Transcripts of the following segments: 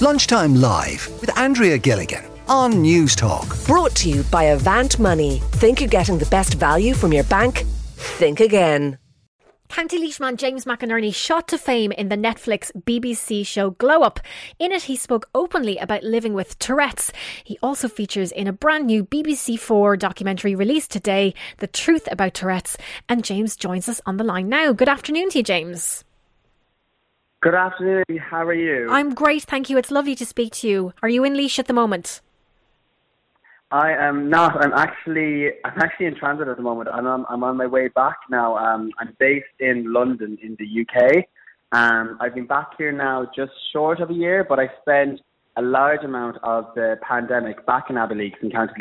Lunchtime Live with Andrea Gilligan on Newstalk. Brought to you by Avant Money. Think you're getting the best value from your bank? Think again. County Laois James McInerney shot to fame in the Netflix BBC show Glow Up. In it, he spoke openly about living with Tourette's. He also features in a brand new BBC 4 documentary released today, The Truth About Tourette's. And James joins us on the line now. Good afternoon to you, James. Good afternoon. How are you? I'm great, thank you. It's lovely to speak to you. Are you in Laois at the moment? I am not. I'm actually I'm actually in transit at the moment. I'm on, I'm on my way back now. Um, I'm based in London in the UK. Um, I've been back here now just short of a year, but I spent a large amount of the pandemic back in Abbeyleix in County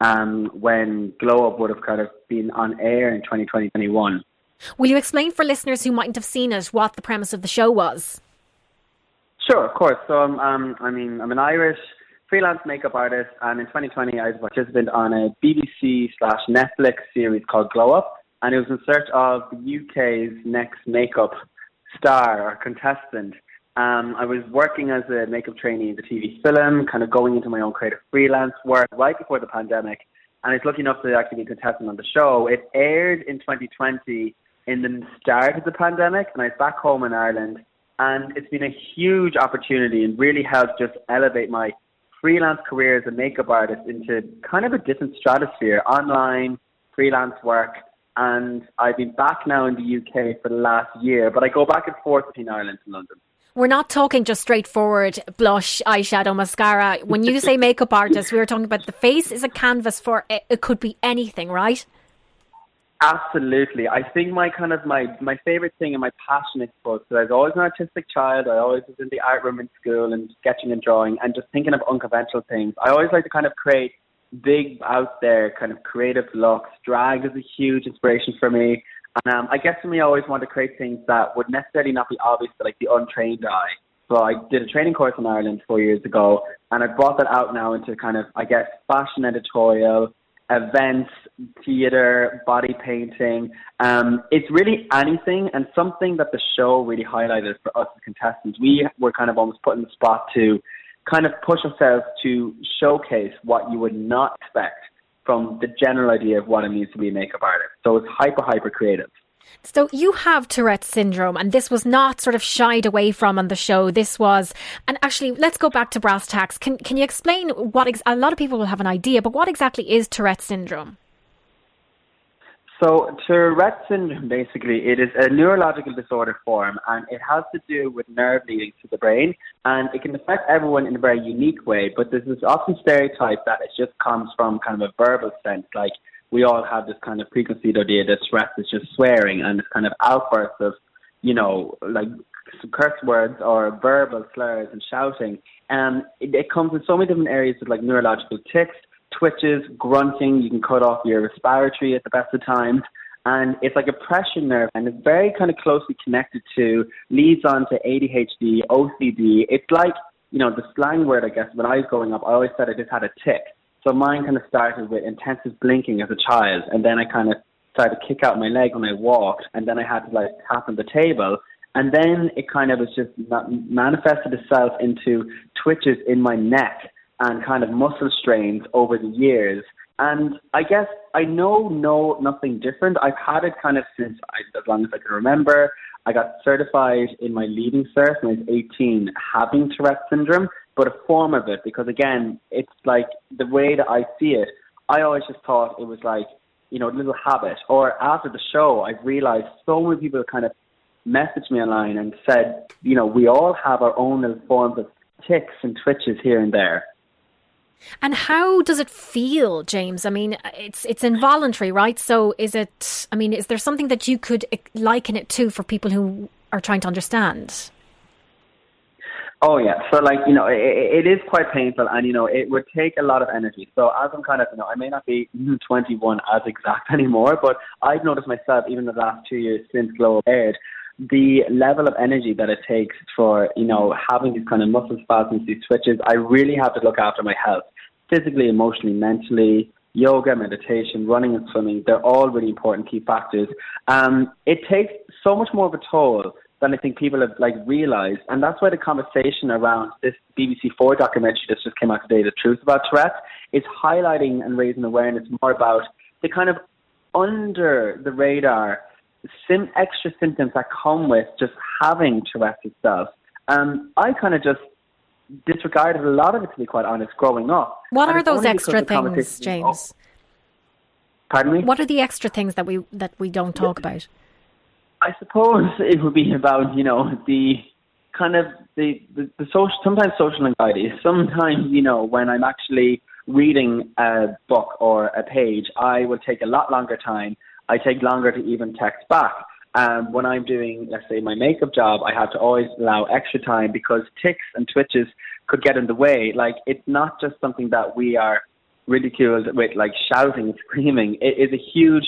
Laois um, when Glow Up would have kind of been on air in 2020-21. Will you explain for listeners who mightn't have seen it what the premise of the show was? Sure, of course. So, um, um I mean, I'm an Irish freelance makeup artist, and in 2020 I was a participant on a BBC slash Netflix series called Glow Up, and it was in search of the UK's next makeup star or contestant. Um, I was working as a makeup trainee in the TV film, kind of going into my own creative freelance work right before the pandemic, and I was lucky enough to actually be a contestant on the show. It aired in 2020 in the start of the pandemic, and I was back home in Ireland. And it's been a huge opportunity and really helped just elevate my freelance career as a makeup artist into kind of a different stratosphere, online, freelance work. And I've been back now in the UK for the last year, but I go back and forth between Ireland and London. We're not talking just straightforward blush, eyeshadow, mascara. When you say makeup artist, we are talking about the face is a canvas for it, it could be anything, right? Absolutely. I think my kind of my my favorite thing and my passion is both. So I was always an artistic child. I always was in the art room in school and sketching and drawing and just thinking of unconventional things. I always like to kind of create big out there kind of creative looks. Drag is a huge inspiration for me. And um, I guess for me, I always want to create things that would necessarily not be obvious to like the untrained eye. So I did a training course in Ireland four years ago, and I brought that out now into kind of, I guess, fashion editorial, events, theatre, body painting. Um, it's really anything and something that the show really highlighted for us as contestants. We were kind of almost put in the spot to kind of push ourselves to showcase what you would not expect from the general idea of what it means to be a makeup artist. So it's hyper, hyper creative. So you have Tourette's syndrome, and this was not sort of shied away from on the show. This was, and actually, let's go back to brass tacks. Can can you explain what? Ex- a lot of people will have an idea, but what exactly is Tourette's syndrome? So Tourette's syndrome, basically, it is a neurological disorder form, and it has to do with nerve leading to the brain, and it can affect everyone in a very unique way. But there's this often stereotype that it just comes from kind of a verbal sense, like we all have this kind of preconceived idea that stress is just swearing and this kind of outbursts of, you know, like curse words or verbal slurs and shouting. And it, it comes in so many different areas of like neurological tics, twitches, grunting. You can cut off your respiratory at the best of times. And it's like a pressure nerve, and it's very kind of closely connected to, leads on to ADHD, OCD. It's like, you know, the slang word, I guess, when I was growing up, I always said I just had a tick. So mine kind of started with intensive blinking as a child, and then I kind of started to kick out my leg when I walked, and then I had to like tap on the table, and then it kind of was just manifested itself into twitches in my neck and kind of muscle strains over the years. And I guess I know no nothing different. I've had it kind of since I, as long as I can remember. I got certified in my leaving cert when I was 18 having Tourette syndrome, but a form of it because again, it's like the way that I see it. I always just thought it was like you know a little habit. Or after the show, I've realized so many people kind of messaged me online and said, you know, we all have our own little forms of tics and twitches here and there. And how does it feel, James? I mean, it's it's involuntary, right? So is it? I mean, is there something that you could liken it to for people who are trying to understand? Oh yeah, so like you know, it, it is quite painful, and you know, it would take a lot of energy. So as I'm kind of, you know, I may not be 21 as exact anymore, but I've noticed myself even the last two years since Glow aired, the level of energy that it takes for you know having these kind of muscle spasms, these twitches. I really have to look after my health, physically, emotionally, mentally. Yoga, meditation, running and swimming, they're all really important key factors. Um, it takes so much more of a toll than I think people have like realized. And that's why the conversation around this BBC Four documentary that just came out today, The Truth About Tourette's, is highlighting and raising awareness more about the kind of under the radar sim- extra symptoms that come with just having Tourette's itself. Um, I kind of just disregarded a lot of it, to be quite honest, growing up. What And are those extra things, James? Pardon me? What are the extra things that we that we don't talk about? I suppose it would be about you know the kind of the the, the social sometimes social anxiety. Sometimes you know when I'm actually reading a book or a page, I will take a lot longer time. I take longer to even text back. Um, when I'm doing, let's say, my makeup job, I have to always allow extra time because ticks and twitches could get in the way. Like it's not just something that we are ridiculed with, like shouting and screaming. It is a huge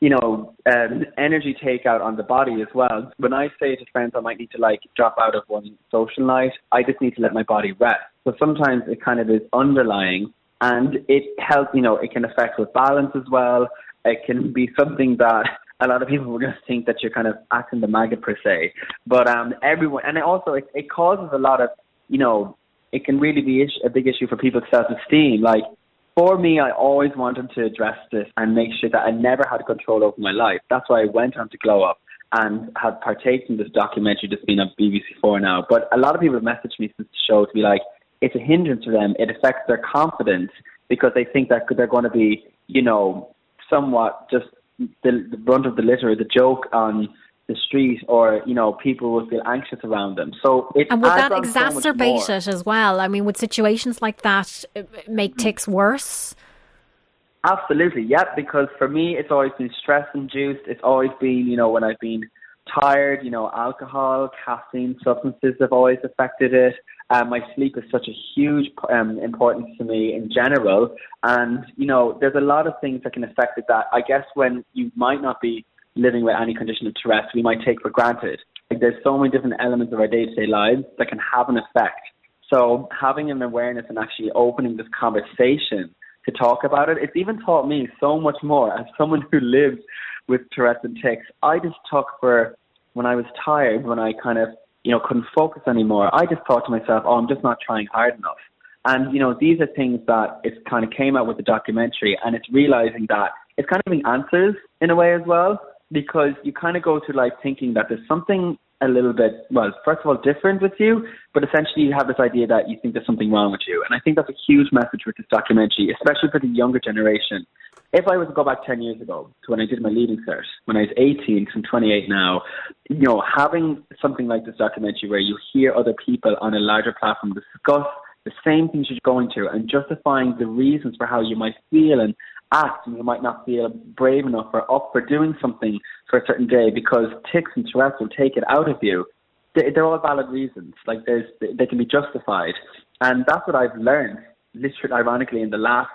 you know, um, energy takeout on the body as well. When I say to friends I might need to like drop out of one social night, I just need to let my body rest. So sometimes it kind of is underlying and it helps, you know, it can affect with balance as well. It can be something that a lot of people will just think that you're kind of acting the maggot per se. But um, everyone, and it also it, it causes a lot of, you know, it can really be a big issue for people's self-esteem. Like for me, I always wanted to address this and make sure that I never had control over my life. That's why I went on to Glow Up and have partaken in this documentary that's been on BBC Four now. But a lot of people have messaged me since the show to be like, it's a hindrance to them. It affects their confidence because they think that they're going to be, you know, somewhat just the, the brunt of the litter, the joke on the street, or you know, people will feel anxious around them. So it And would that on so exacerbate it as well? I mean, would situations like that uh, make ticks worse? Absolutely, yeah. Because for me, it's always been stress induced. It's always been, you know, when I've been tired, you know, alcohol, caffeine, substances have always affected it. Um, my sleep is such a huge um, importance to me in general, and you know, there's a lot of things that can affect it. That I guess when you might not be living with any condition of Tourette's, we might take for granted. Like there's so many different elements of our day-to-day lives that can have an effect. So having an awareness and actually opening this conversation to talk about it, it's even taught me so much more as someone who lives with Tourette's and tics. I just took for when I was tired, when I kind of, you know, couldn't focus anymore, I just thought to myself, oh, I'm just not trying hard enough. And, you know, these are things that it kind of came out with the documentary and it's realizing that it's kind of giving answers in a way as well, because you kind of go to life thinking that there's something a little bit, well, first of all, different with you, but essentially you have this idea that you think there's something wrong with you. And I think that's a huge message with this documentary, especially for the younger generation. If I was to go back 10 years ago to when I did my leaving cert, when I was 18, 'cause I'm 28 now, you know, having something like this documentary where you hear other people on a larger platform discuss the same things you're going through and justifying the reasons for how you might feel and act and you might not feel brave enough or up for doing something for a certain day because ticks and Tourette's will take it out of you. They- They're all valid reasons. Like there's, they can be justified. And that's what I've learned, literally, ironically, in the last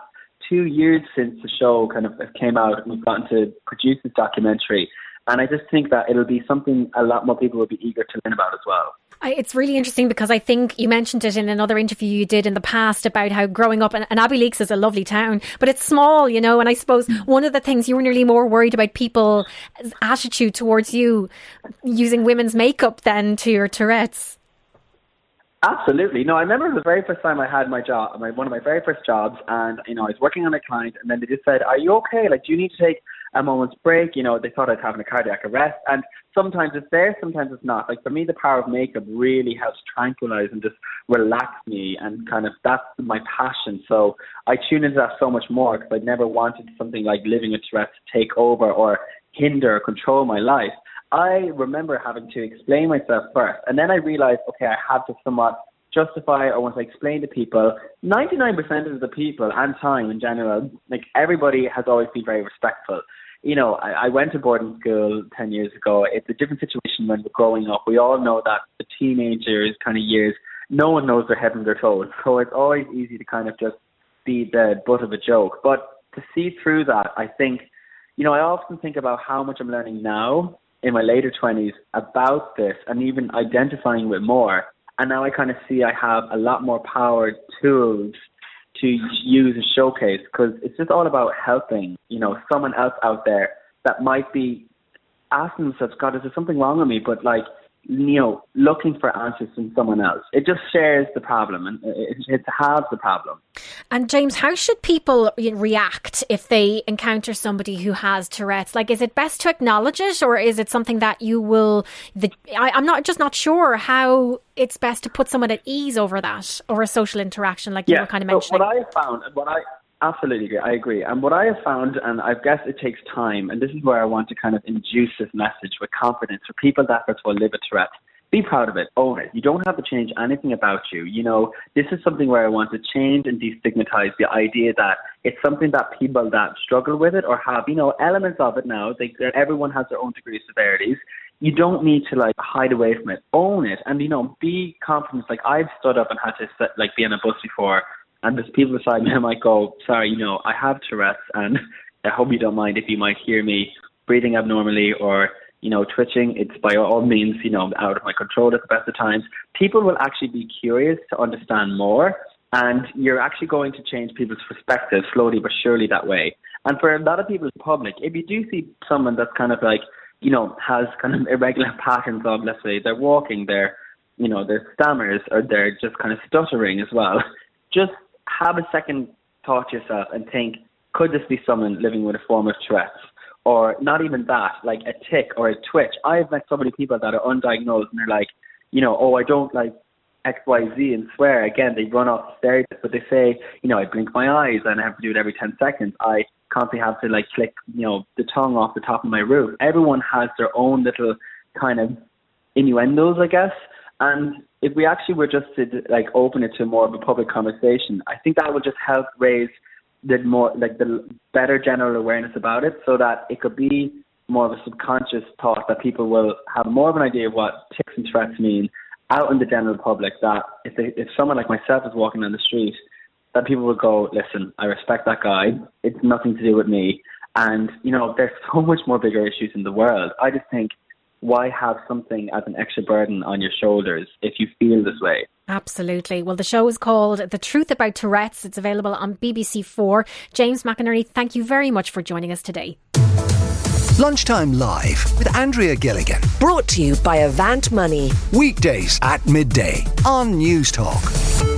two years since the show kind of came out and we've gotten to produce this documentary. And I just think that it'll be something a lot more people will be eager to learn about as well. It's really interesting because I think you mentioned it in another interview you did in the past about how growing up, and, and Abbeyleix is a lovely town, but it's small, you know. And I suppose mm. one of the things you were nearly more worried about people's attitude towards you using women's makeup than to your Tourette's. Absolutely. No, I remember the very first time I had my job, my, one of my very first jobs, and you know, I was working on a client, and then they just said, "Are you okay? Like, do you need to take a moment's break?" You know, they thought I was having a cardiac arrest, and sometimes it's there, sometimes it's not. Like for me, the power of makeup really helps tranquilize and just relax me, and kind of that's my passion. So I tune into that so much more because I never wanted something like living with Tourette's to take over or hinder or control my life. I remember having to explain myself first, and then I realized, okay, I have to somewhat justify or once I explain to people, 99% of the people and time in general, like everybody has always been very respectful. You know, I, I went to boarding school 10 years ago. It's a different situation when we're growing up. We all know that the teenagers kind of years, no one knows their head and their toes. So it's always easy to kind of just be the butt of a joke. But to see through that, I think, you know, I often think about how much I'm learning now in my later 20s about this and even identifying with more. And now I kind of see I have a lot more power tools to use and showcase because it's just all about helping, you know, someone else out there that might be asking themselves, God, is there something wrong with me? But like, you know, looking for answers from someone else. It just shares the problem and it, it halves the problem. And James, how should people react if they encounter somebody who has Tourette's? Like, is it best to acknowledge it, or is it something that you will? The, I, I'm not just not sure how it's best to put someone at ease over that, or a social interaction, like yeah. you were kind of mentioning. So what I found, what I Absolutely. I agree. And what I have found, and I guess it takes time, and this is where I want to kind of induce this message with confidence for people that of all live with Tourette. Be proud of it. Own it. You don't have to change anything about you. You know, this is something where I want to change and destigmatize the idea that it's something that people that struggle with it or have, you know, elements of it now. They, everyone has their own degree of severities. You don't need to like hide away from it. Own it, and you know, be confident. Like I've stood up and had to like be on a bus before and there's people beside me, I might go, sorry, you know, I have Tourette's, and I hope you don't mind if you might hear me breathing abnormally or, you know, twitching. It's by all means, you know, out of my control at the best of times. People will actually be curious to understand more, and you're actually going to change people's perspective slowly but surely that way. And for a lot of people in public, if you do see someone that's kind of like, you know, has kind of irregular patterns of, let's say, they're walking, they're, you know, they're stammers, or they're just kind of stuttering as well, just have a second thought to yourself and think, could this be someone living with a form of Tourette's? Or not even that, like a tic or a twitch. I've met so many people that are undiagnosed and they're like, you know, oh, I don't like X, Y, Z and swear. Again, they run off stereotypes, but they say, you know, I blink my eyes and I have to do it every 10 seconds. I constantly have to like click, you know, the tongue off the top of my roof. Everyone has their own little kind of innuendos, I guess. And if we actually were just to like open it to more of a public conversation, I think that would just help raise the more like the better general awareness about it, so that it could be more of a subconscious thought that people will have more of an idea of what tics and Tourette's mean out in the general public. That if they, if someone like myself is walking on the street, that people will go, listen, I respect that guy. It's nothing to do with me. And you know, there's so much more bigger issues in the world. I just think why have something as an extra burden on your shoulders if you feel this way? Absolutely. Well, the show is called The Truth About Tourette's. It's available on BBC Four. James McInerney, thank you very much for joining us today. Lunchtime Live with Andrea Gilligan. Brought to you by Avant Money. Weekdays at midday on Newstalk.